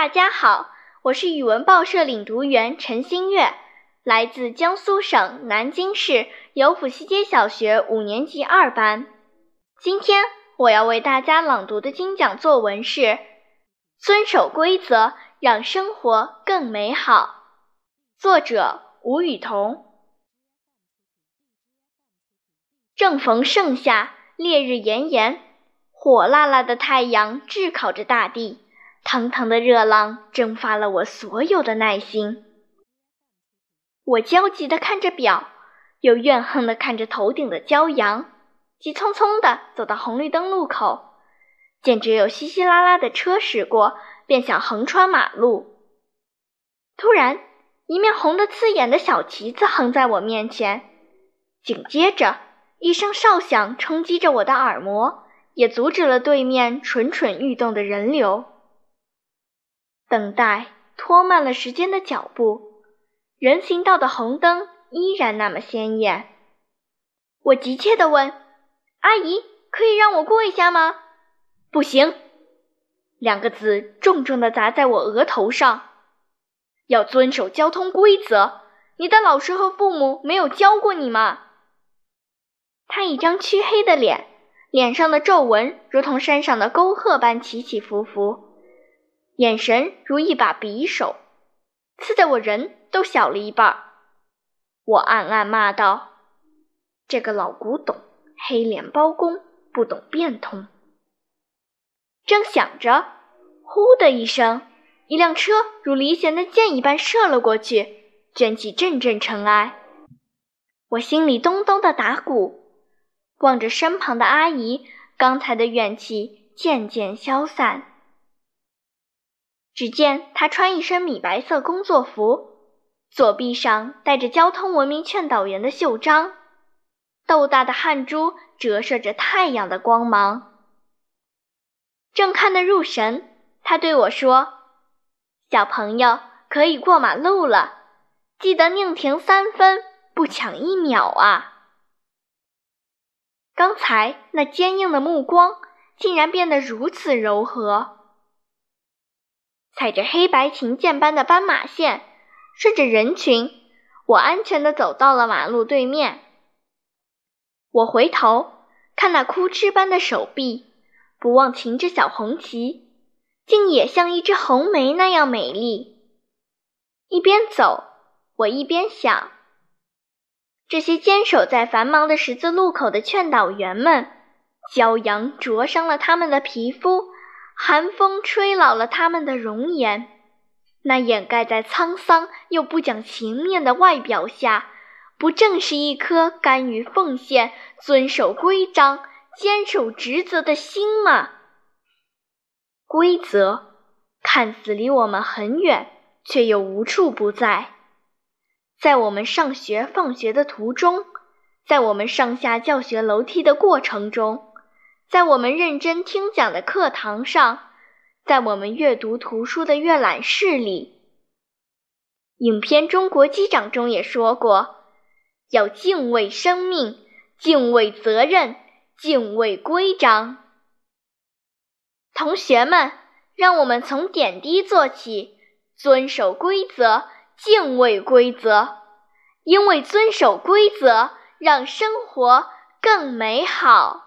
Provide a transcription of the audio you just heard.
大家好，我是语文报社领读员陈新月，来自江苏省南京市游府西街小学五年级二班。今天我要为大家朗读的精讲作文是《遵守规则，让生活更美好》，作者吴雨桐。正逢盛夏，烈日炎炎，火辣辣的太阳炙烤着大地。腾腾的热浪蒸发了我所有的耐心，我焦急地看着表，又怨恨地看着头顶的骄阳，急匆匆地走到红绿灯路口，见只有稀稀拉拉的车驶过，便想横穿马路。突然，一面红得刺眼的小旗子横在我面前，紧接着一声哨响冲击着我的耳膜，也阻止了对面蠢蠢欲动的人流。等待拖慢了时间的脚步，人行道的红灯依然那么鲜艳。我急切地问：“阿姨，可以让我过一下吗？”“不行。”两个字重重地砸在我额头上。“要遵守交通规则，你的老师和父母没有教过你吗？”他一张黢黑的脸，脸上的皱纹如同山上的沟壑般起起伏伏。眼神如一把匕首，刺得我人都小了一半。我暗暗骂道：“这个老古董，黑脸包公，不懂变通。”正想着，呼的一声，一辆车如离弦的箭一般射了过去，卷起阵阵尘埃。我心里咚咚的打鼓，望着身旁的阿姨，刚才的怨气渐渐消散。只见他穿一身米白色工作服，左臂上戴着交通文明劝导员的袖章，豆大的汗珠折射着太阳的光芒。正看得入神，他对我说：“小朋友可以过马路了，记得宁停三分，不抢一秒啊！”刚才那坚硬的目光，竟然变得如此柔和。踩着黑白琴键般的斑马线，顺着人群，我安全地走到了马路对面。我回头看那枯枝般的手臂，不忘擎着小红旗，竟也像一只红梅那样美丽。一边走，我一边想：这些坚守在繁忙的十字路口的劝导员们，骄阳灼伤了他们的皮肤。寒风吹老了他们的容颜，那掩盖在沧桑又不讲情面的外表下，不正是一颗甘于奉献、遵守规章、坚守职责的心吗？规则看似离我们很远，却又无处不在，在我们上学放学的途中，在我们上下教学楼梯的过程中。在我们认真听讲的课堂上，在我们阅读图书的阅览室里，影片《中国机长》中也说过，要敬畏生命，敬畏责任，敬畏规章。同学们，让我们从点滴做起，遵守规则，敬畏规则，因为遵守规则，让生活更美好。